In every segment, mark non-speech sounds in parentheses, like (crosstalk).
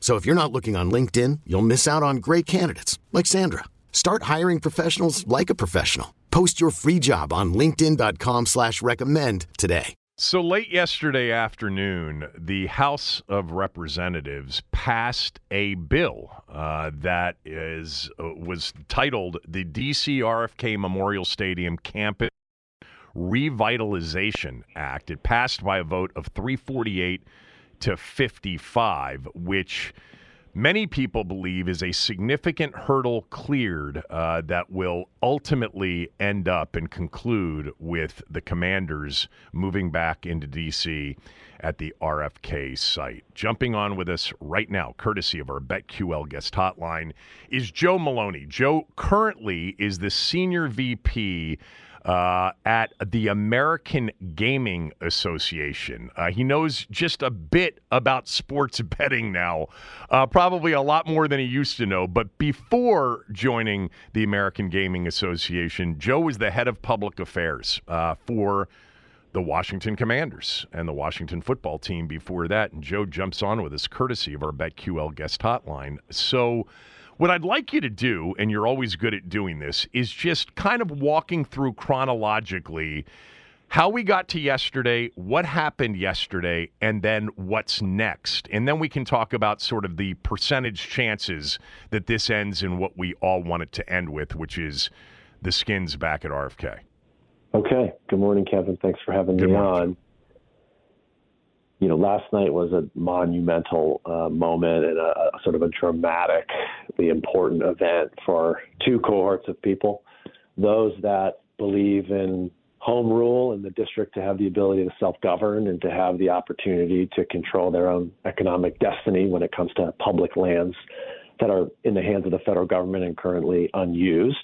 So if you're not looking on LinkedIn, you'll miss out on great candidates like Sandra. Start hiring professionals like a professional. Post your free job on LinkedIn.com slash recommend today. So late yesterday afternoon, the House of Representatives passed a bill uh, that is uh, was titled the DC RFK Memorial Stadium Campus Revitalization Act. It passed by a vote of 348 to 55, which many people believe is a significant hurdle cleared uh, that will ultimately end up and conclude with the commanders moving back into D.C. at the RFK site. Jumping on with us right now, courtesy of our BetQL guest hotline, is Joe Maloney. Joe currently is the senior VP uh, at the American Gaming Association. Uh, he knows just a bit about sports (laughs) betting now, uh, probably a lot more than he used to know. But before joining the American Gaming Association, Joe was the head of public affairs uh, for the Washington Commanders and the Washington football team before that. And Joe jumps on with us courtesy of our BetQL guest hotline. So, what I'd like you to do, and you're always good at doing this, is just kind of walking through chronologically how we got to yesterday, what happened yesterday, and then what's next. And then we can talk about sort of the percentage chances that this ends in what we all want it to end with, which is the skins back at RFK. Okay. Good morning, Kevin. Thanks for having Good me morning. on. You know, last night was a monumental uh, moment and a, a sort of a dramatically important event for two cohorts of people. Those that believe in home rule and the district to have the ability to self-govern and to have the opportunity to control their own economic destiny when it comes to public lands that are in the hands of the federal government and currently unused.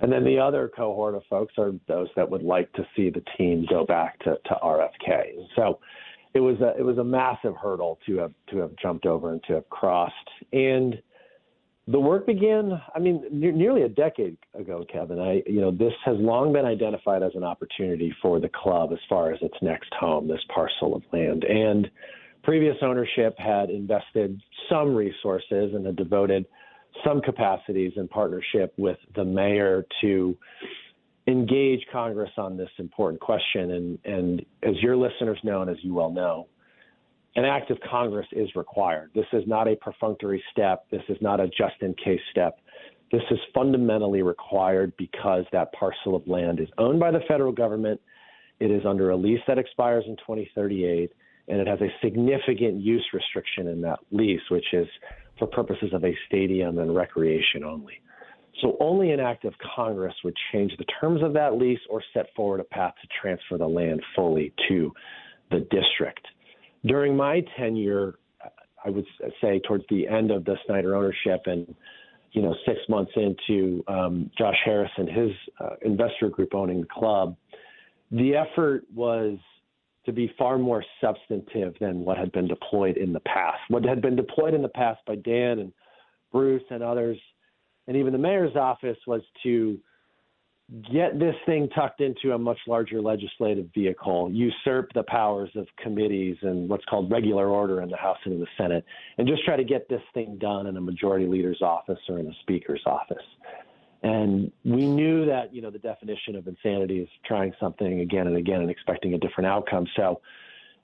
And then the other cohort of folks are those that would like to see the team go back to, to RFK. So it was a it was a massive hurdle to have to have jumped over and to have crossed. And the work began. I mean, ne- nearly a decade ago, Kevin. I you know this has long been identified as an opportunity for the club as far as its next home, this parcel of land. And previous ownership had invested some resources and had devoted some capacities in partnership with the mayor to engage Congress on this important question. And, and as your listeners know, and as you well know, an act of Congress is required. This is not a perfunctory step. This is not a just in case step. This is fundamentally required because that parcel of land is owned by the federal government. It is under a lease that expires in 2038, and it has a significant use restriction in that lease, which is for purposes of a stadium and recreation only. So only an act of Congress would change the terms of that lease or set forward a path to transfer the land fully to the district. During my tenure, I would say towards the end of the Snyder ownership and you know six months into um, Josh Harris and his uh, investor group owning the club, the effort was to be far more substantive than what had been deployed in the past. What had been deployed in the past by Dan and Bruce and others, and even the mayor's office, was to get this thing tucked into a much larger legislative vehicle, usurp the powers of committees and what's called regular order in the House and in the Senate, and just try to get this thing done in a majority leader's office or in a speaker's office. And we knew that, you know, the definition of insanity is trying something again and again and expecting a different outcome. So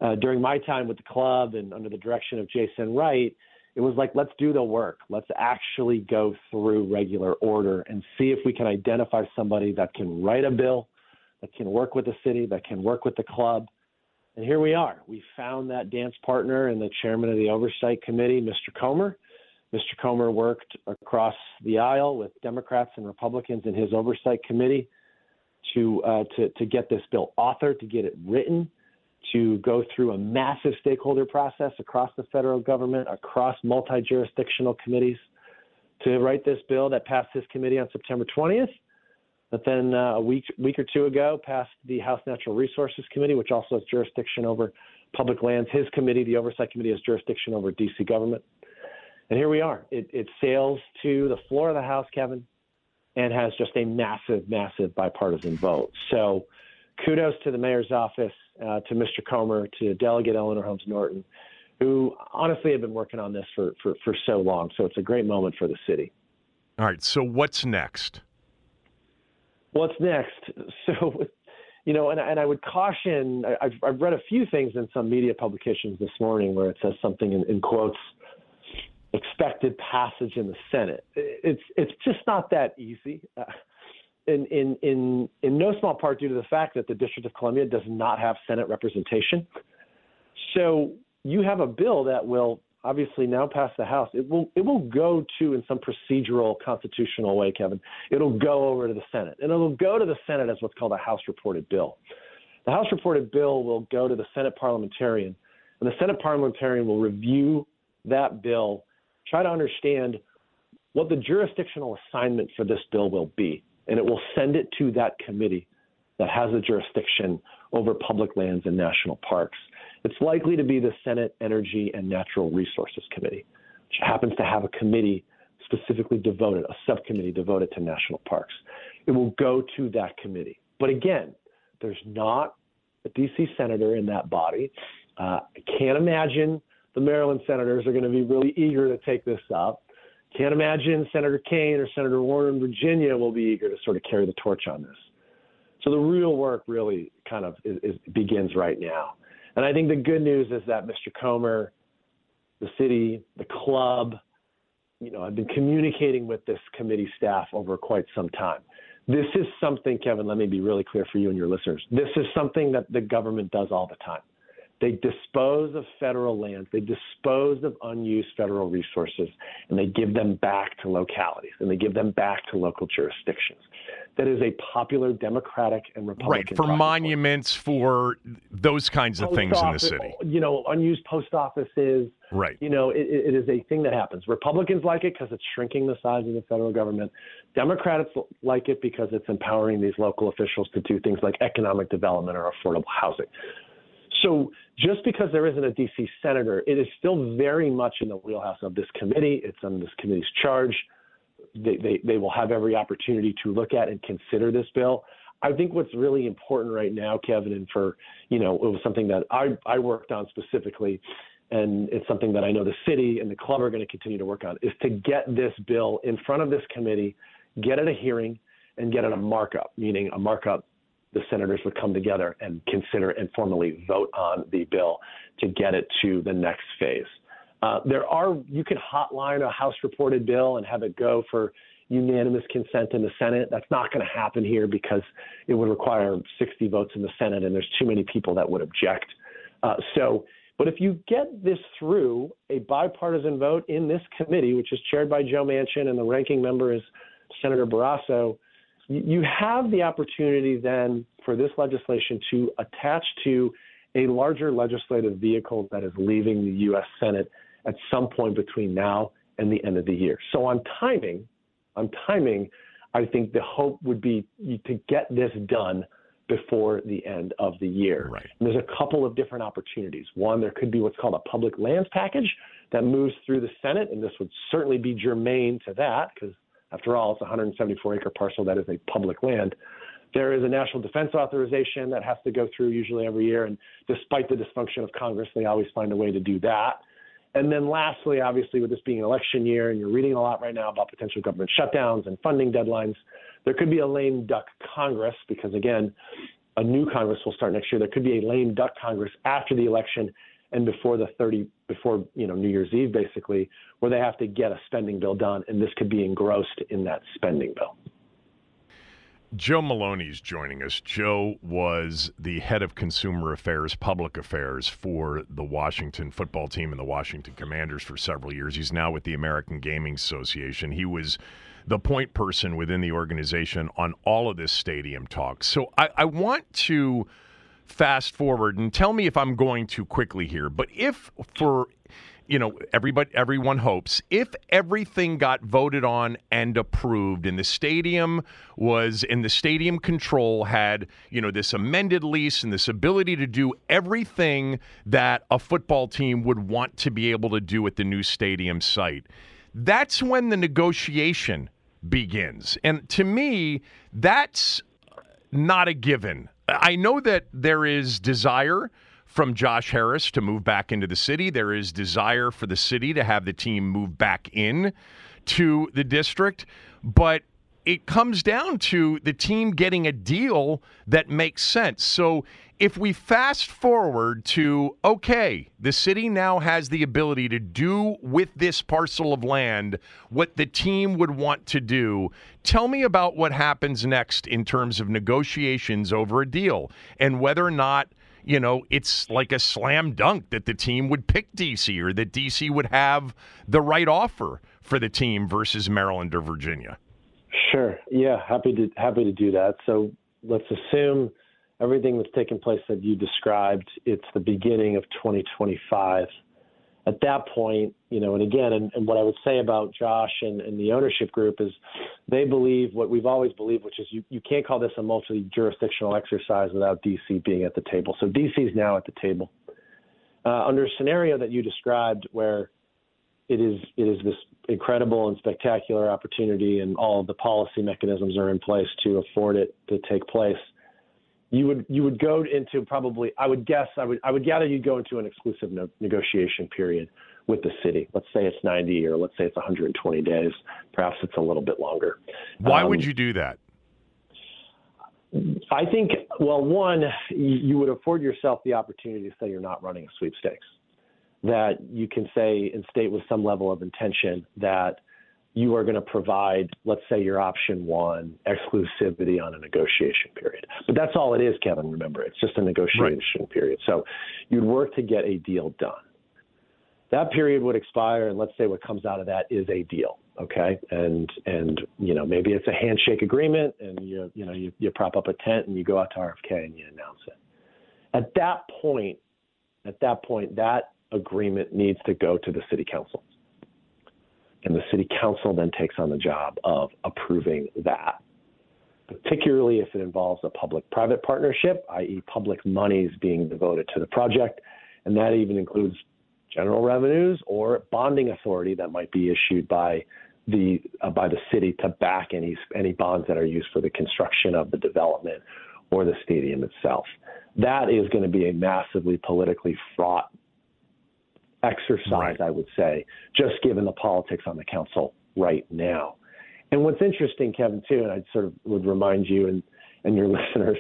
uh, during my time with the club and under the direction of Jason Wright, it was like, let's do the work. Let's actually go through regular order and see if we can identify somebody that can write a bill, that can work with the city, that can work with the club. And here we are. We found that dance partner and the chairman of the oversight committee, Mr. Comer. Mr. Comer worked across the aisle with Democrats and Republicans in his oversight committee to uh, to to get this bill authored, to get it written, to go through a massive stakeholder process across the federal government, across multi-jurisdictional committees, to write this bill that passed his committee on September 20th. But then uh, a week week or two ago passed the House Natural Resources Committee, which also has jurisdiction over public lands. His committee, the Oversight Committee, has jurisdiction over D.C. government. And here we are. It, it sails to the floor of the House, Kevin, and has just a massive, massive bipartisan vote. So kudos to the mayor's office, uh, to Mr. Comer, to Delegate Eleanor Holmes Norton, who honestly have been working on this for, for, for so long. So it's a great moment for the city. All right. So what's next? What's next? (laughs) So, you know, and, and I would caution, I've, I've read a few things in some media publications this morning where it says something in, in quotes – expected passage in the Senate. It's it's just not that easy. Uh, in, in in in no small part due to the fact that the District of Columbia does not have Senate representation. So you have a bill that will obviously now pass the House. It will it will go to in some procedural constitutional way, Kevin. It'll go over to the Senate, and it'll go to the Senate as what's called a House reported bill. The House reported bill will go to the Senate parliamentarian, and the Senate parliamentarian will review that bill try to understand what the jurisdictional assignment for this bill will be, and it will send it to that committee that has a jurisdiction over public lands and national parks. It's likely to be the Senate Energy and Natural Resources Committee, which happens to have a committee specifically devoted, a subcommittee devoted to national parks. It will go to that committee. But again, there's not a DC senator in that body. Uh, I can't imagine the Maryland senators are going to be really eager to take this up. Can't imagine Senator Kaine or Senator Warner in Virginia will be eager to sort of carry the torch on this. So the real work really kind of is, is, begins right now. And I think the good news is that Mr. Comer, the city, the club, you know, I've been communicating with this committee staff over quite some time. This is something, Kevin, let me be really clear for you and your listeners. This is something that the government does all the time. They dispose of federal lands, they dispose of unused federal resources, and they give them back to localities and they give them back to local jurisdictions. That is a popular Democratic and Republican. Right, for monuments, for those kinds of post things office, in the city. You know, unused post offices. Right. You know, it, it is a thing that happens. Republicans like it because it's shrinking the size of the federal government. Democrats like it because it's empowering these local officials to do things like economic development or affordable housing. So just because there isn't a D.C. senator, it is still very much in the wheelhouse of this committee. It's on this committee's charge. They, they, they will have every opportunity to look at and consider this bill. I think what's really important right now, Kevin, and for, you know, it was something that I, I worked on specifically, and it's something that I know the city and the club are going to continue to work on, is to get this bill in front of this committee, get it a hearing, and get it a markup, meaning a markup the senators would come together and consider and formally vote on the bill to get it to the next phase. Uh, there are you could hotline a House reported bill and have it go for unanimous consent in the Senate. That's not going to happen here because it would require 60 votes in the Senate, and there's too many people that would object. Uh, so, but if you get this through a bipartisan vote in this committee, which is chaired by Joe Manchin and the ranking member is Senator Barrasso, you have the opportunity then for this legislation to attach to a larger legislative vehicle that is leaving the U.S. Senate at some point between now and the end of the year. So on timing, on timing, I think the hope would be to get this done before the end of the year. Right. And there's a couple of different opportunities. One, there could be what's called a public lands package that moves through the Senate, and this would certainly be germane to that because, after all, it's a 174 acre parcel that is a public land. There is a national defense authorization that has to go through usually every year, and despite the dysfunction of Congress, they always find a way to do that. And then lastly, obviously, with this being an election year, and you're reading a lot right now about potential government shutdowns and funding deadlines, there could be a lame duck Congress because, again, a new Congress will start next year. There could be a lame duck Congress after the election and before the 30 before you know New Year's Eve, basically, where they have to get a spending bill done, and this could be engrossed in that spending bill. Joe Maloney's joining us. Joe was the head of consumer affairs, public affairs for the Washington football team and the Washington Commanders for several years. He's now with the American Gaming Association. He was the point person within the organization on all of this stadium talk. So I, I want to fast forward and tell me if I'm going too quickly here. But if for you know, everybody, everyone hopes if everything got voted on and approved, and the stadium was, and the stadium control had, you know, this amended lease and this ability to do everything that a football team would want to be able to do at the new stadium site. That's when the negotiation begins. And to me, that's not a given. I know that there is desire from Josh Harris to move back into the city. There is desire for the city to have the team move back in to the district, but it comes down to the team getting a deal that makes sense. So if we fast forward to okay, the city now has the ability to do with this parcel of land what the team would want to do. Tell me about what happens next in terms of negotiations over a deal and whether or not you know, it's like a slam dunk that the team would pick DC or that DC would have the right offer for the team versus Maryland or Virginia. Sure. Yeah, happy to happy to do that. So let's assume everything that's taken place that you described. It's the beginning of 2025 at that point, you know, and again, and, and what I would say about Josh and, and, the ownership group is they believe what we've always believed, which is you, you can't call this a multi jurisdictional exercise without DC being at the table. So DC is now at the table. Uh, under a scenario that you described where it is it is this incredible and spectacular opportunity and all of the policy mechanisms are in place to afford it to take place – you would you would go into probably I would guess I would I would gather you'd go into an exclusive no, negotiation period with the city. Let's say it's 90 or let's say it's 120 days. Perhaps it's a little bit longer. Why um, would you do that? I think well, one you would afford yourself the opportunity to say you're not running a sweepstakes. That you can say and state with some level of intention that you are going to provide, let's say, your option one exclusivity on a negotiation period. But that's all it is, Kevin. Remember, it's just a negotiation right. period. So you'd work to get a deal done. That period would expire, and let's say what comes out of that is a deal. Okay, and and you know maybe it's a handshake agreement, and you you know you, you prop up a tent and you go out to RFK and you announce it. At that point, at that point, that agreement needs to go to the city council and the city council then takes on the job of approving that, particularly if it involves a public private partnership, i.e., public monies being devoted to the project. And that even includes general revenues or bonding authority that might be issued by the uh, by the city to back any any bonds that are used for the construction of the development or the stadium itself. That is going to be a massively politically fraught exercise, right. I would say, just given the politics on the council right now. And what's interesting, Kevin, too, and I sort of would remind you and, and your (laughs) listeners,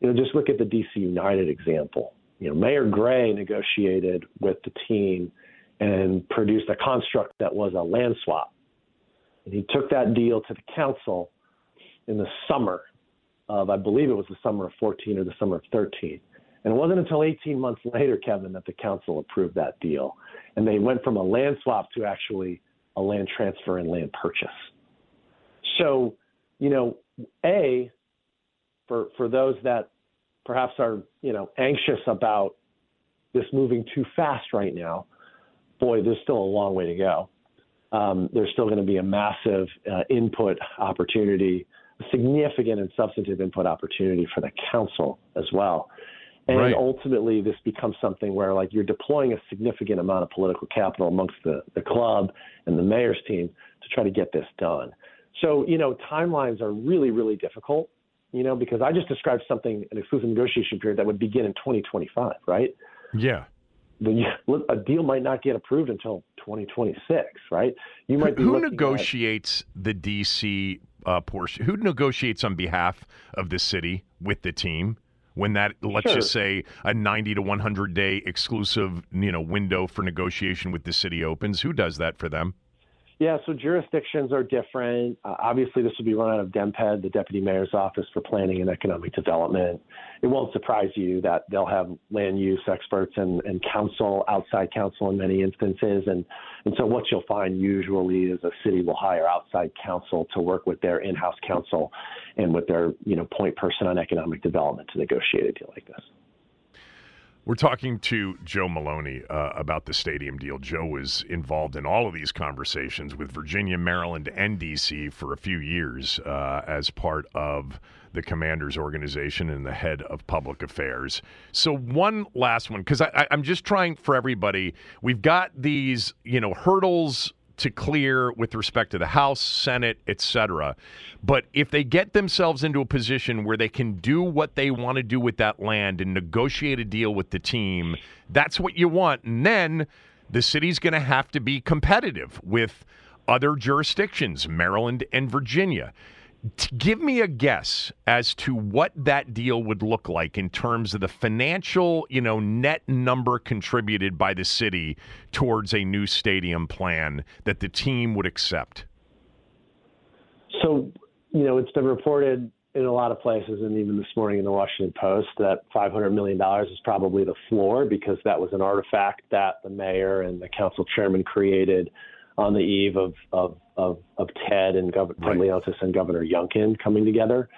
you know, just look at the DC United example. You know, Mayor Gray negotiated with the team and produced a construct that was a land swap. And he took that deal to the council in the summer of, I believe it was the summer of 14 or the summer of 13. And it wasn't until 18 months later, Kevin, that the council approved that deal. And they went from a land swap to actually a land transfer and land purchase. So, you know, a for for those that perhaps are you know anxious about this moving too fast right now, boy, there's still a long way to go. Um, there's still going to be a massive uh, input opportunity, a significant and substantive input opportunity for the council as well. And Right. ultimately, this becomes something where, like, you're deploying a significant amount of political capital amongst the, the club and the mayor's team to try to get this done. So, you know, timelines are really, really difficult, you know, because I just described something, an exclusive negotiation period that would begin in 2025, right? Yeah. The, (laughs) a deal might not get approved until 2026, right? You might be Who looking at- negotiates the DC uh, portion? Who negotiates on behalf of the city with the team when that let's Sure. just say a 90 to 100 day exclusive you know window for negotiation with the city opens? Who does that for them? Yeah, so jurisdictions are different. Uh, obviously, this will be run out of DMPED, the Deputy Mayor's Office for Planning and Economic Development. It won't surprise you that they'll have land use experts and, and council, outside counsel in many instances. And, and so what you'll find usually is a city will hire outside counsel to work with their in-house counsel and with their, you know, point person on economic development to negotiate a deal like this. We're talking to Joe Maloney uh, about the stadium deal. Joe was involved in all of these conversations with Virginia, Maryland, and D.C. for a few years uh, as part of the Commanders organization and the head of public affairs. So, one last one, because I'm just trying for everybody. We've got these, you know, hurdles to clear with respect to the House, Senate, et cetera. But if they get themselves into a position where they can do what they want to do with that land and negotiate a deal with the team, that's what you want. And then the city's going to have to be competitive with other jurisdictions, Maryland and Virginia. Give me a guess as to what that deal would look like in terms of the financial, you know, net number contributed by the city towards a new stadium plan that the team would accept. So, you know, it's been reported in a lot of places, and even this morning in the Washington Post, that $500 million is probably the floor because that was an artifact that the mayor and the council chairman created on the eve of of of, of Ted and Governor Ted Leonsis and Governor Youngkin coming together.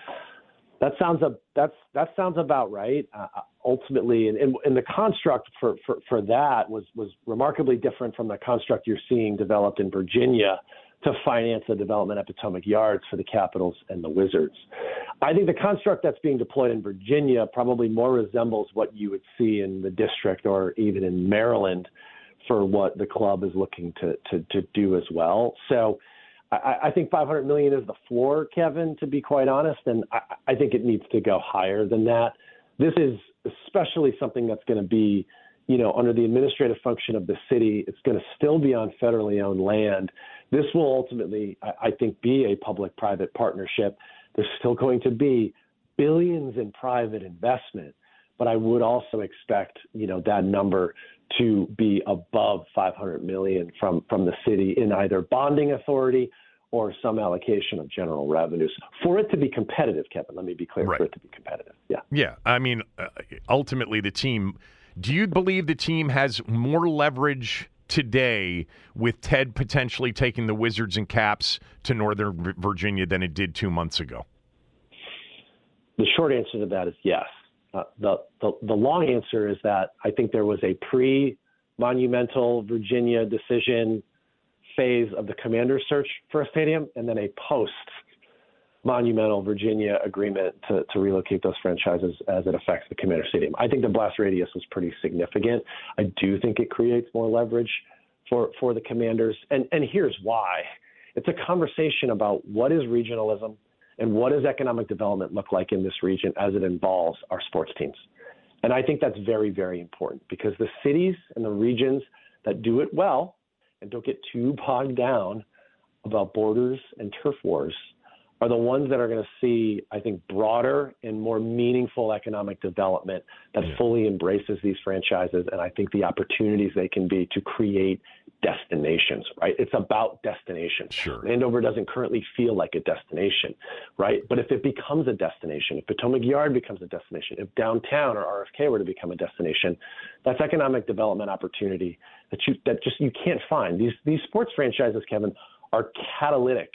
That sounds a that's that sounds about right. Uh, ultimately, and, and, and the construct for, for for that was was remarkably different from the construct you're seeing developed in Virginia to finance the development at Potomac Yards for the Capitals and the Wizards. I think the construct that's being deployed in Virginia probably more resembles what you would see in the district or even in Maryland for what the club is looking to to, to do as well. So I, I think 500 million is the floor, Kevin, to be quite honest, and I, I think it needs to go higher than that. This is especially something that's going to be, you know, under the administrative function of the city. It's going to still be on federally owned land. This will ultimately, I, I think, be a public-private partnership. There's still going to be billions in private investment, but I would also expect, you know, that number to be above 500 million from from the city in either bonding authority or some allocation of general revenues for it to be competitive. Kevin, let me be clear, Right. for it to be competitive. Yeah. Yeah, I mean, uh, ultimately, the team. Do you believe the team has more leverage today with Ted potentially taking the Wizards and Caps to Northern Virginia than it did two months ago? The short answer to that is yes. Uh, the, the the long answer is that I think there was a pre monumental Virginia decision phase of the commander's search for a stadium, and then a post monumental Virginia agreement to, to relocate those franchises as it affects the commander stadium. I think the blast radius was pretty significant. I do think it creates more leverage for for the commanders, and and here's why. It's a conversation about what is regionalism and what does economic development look like in this region as it involves our sports teams. And I think that's very, very important because the cities and the regions that do it well and don't get too bogged down about borders and turf wars are the ones that are going to see, I think, broader and more meaningful economic development that fully embraces these franchises and I think the opportunities they can be to create destinations, right? It's about destinations. Sure. Landover doesn't currently feel like a destination, right? But if it becomes a destination, if Potomac Yard becomes a destination, if downtown or RFK were to become a destination, that's economic development opportunity that you that just you can't find. These these sports franchises, Kevin, are catalytic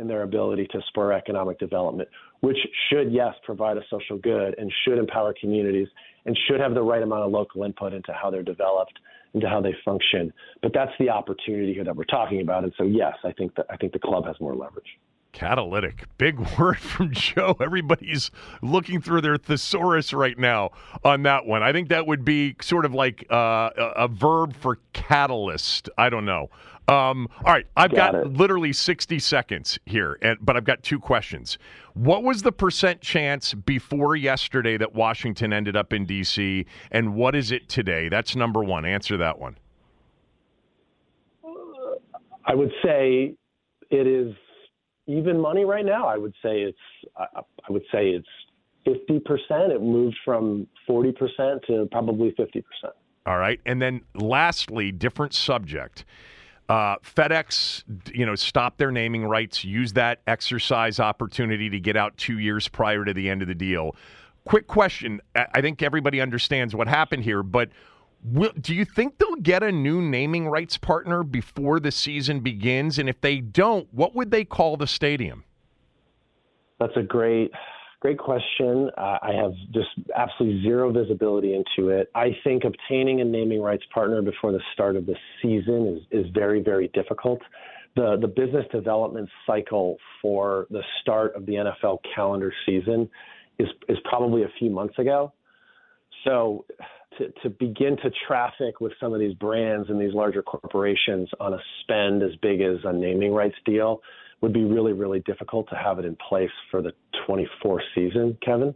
in their ability to spur economic development, which should, yes, provide a social good and should empower communities and should have the right amount of local input into how they're developed, into how they function. But that's the opportunity here that we're talking about. And so, yes, I think that I think the club has more leverage. Catalytic. Big (laughs) word from Joe. Everybody's looking through their thesaurus right now on that one. I think that would be sort of like uh, a, a, verb for catalyst. I don't know. Um, all right, I've got, got literally 60 seconds here, and, but I've got two questions. What was the percent chance before yesterday that Washington ended up in D.C., and what is it today? That's number one. Answer that one. I would say it is even money right now. I would say it's I, I would say it's fifty percent. It moved from forty percent to probably fifty percent. All right, and then lastly, different subject. Uh, FedEx, you know, stopped their naming rights, used that exercise opportunity to get out two years prior to the end of the deal. Quick question. I think everybody understands what happened here, but Will, do you think they'll get a new naming rights partner before the season begins? And if they don't, what would they call the stadium? That's a great, great question. Uh, I have just absolutely zero visibility into it. I think obtaining a naming rights partner before the start of the season is, is very, very difficult. The, the business development cycle for the start of the NFL calendar season is, is probably a few months ago. So to, to begin to traffic with some of these brands and these larger corporations on a spend as big as a naming rights deal would be really, really difficult to have it in place for the 24 season, Kevin.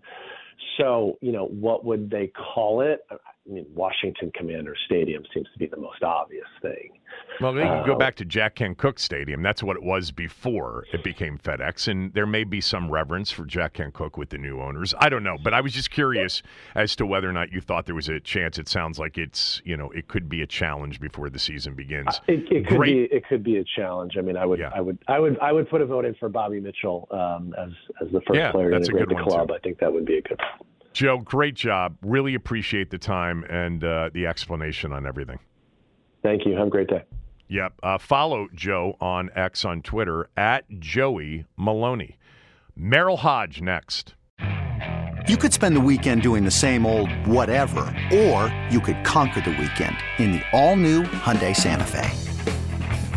So, you know, what would they call it? I mean, Washington Commander Stadium seems to be the most obvious thing. Well, they can go uh, back to Jack Kent Cooke Stadium. That's what it was before it became FedEx, and there may be some reverence for Jack Kent Cooke with the new owners. I don't know, but I was just curious as to whether or not you thought there was a chance. It sounds like it's you know it could be a challenge before the season begins. Uh, it, it could Great. be it could be a challenge. I mean, I would yeah. I would I would I would put a vote in for Bobby Mitchell um, as as the first yeah, player to integrate the club. Too. I think that would be a good. Joe, great job. Really appreciate the time and uh, the explanation on everything. Thank you. Have a great day. Yep. Uh, follow Joe on X on Twitter at Joey Maloney. Merril Hoge next. You could spend the weekend doing the same old whatever, or you could conquer the weekend in the all-new Hyundai Santa Fe.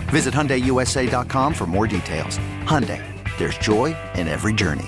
Visit HyundaiUSA.com for more details. Hyundai, there's joy in every journey.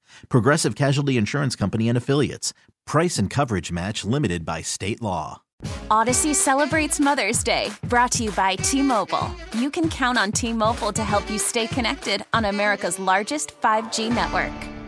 Progressive Casualty Insurance Company and Affiliates. Price and coverage match limited by state law. Audacy celebrates Mother's Day, brought to you by T Mobile. You can count on T Mobile to help you stay connected on America's largest 5G network.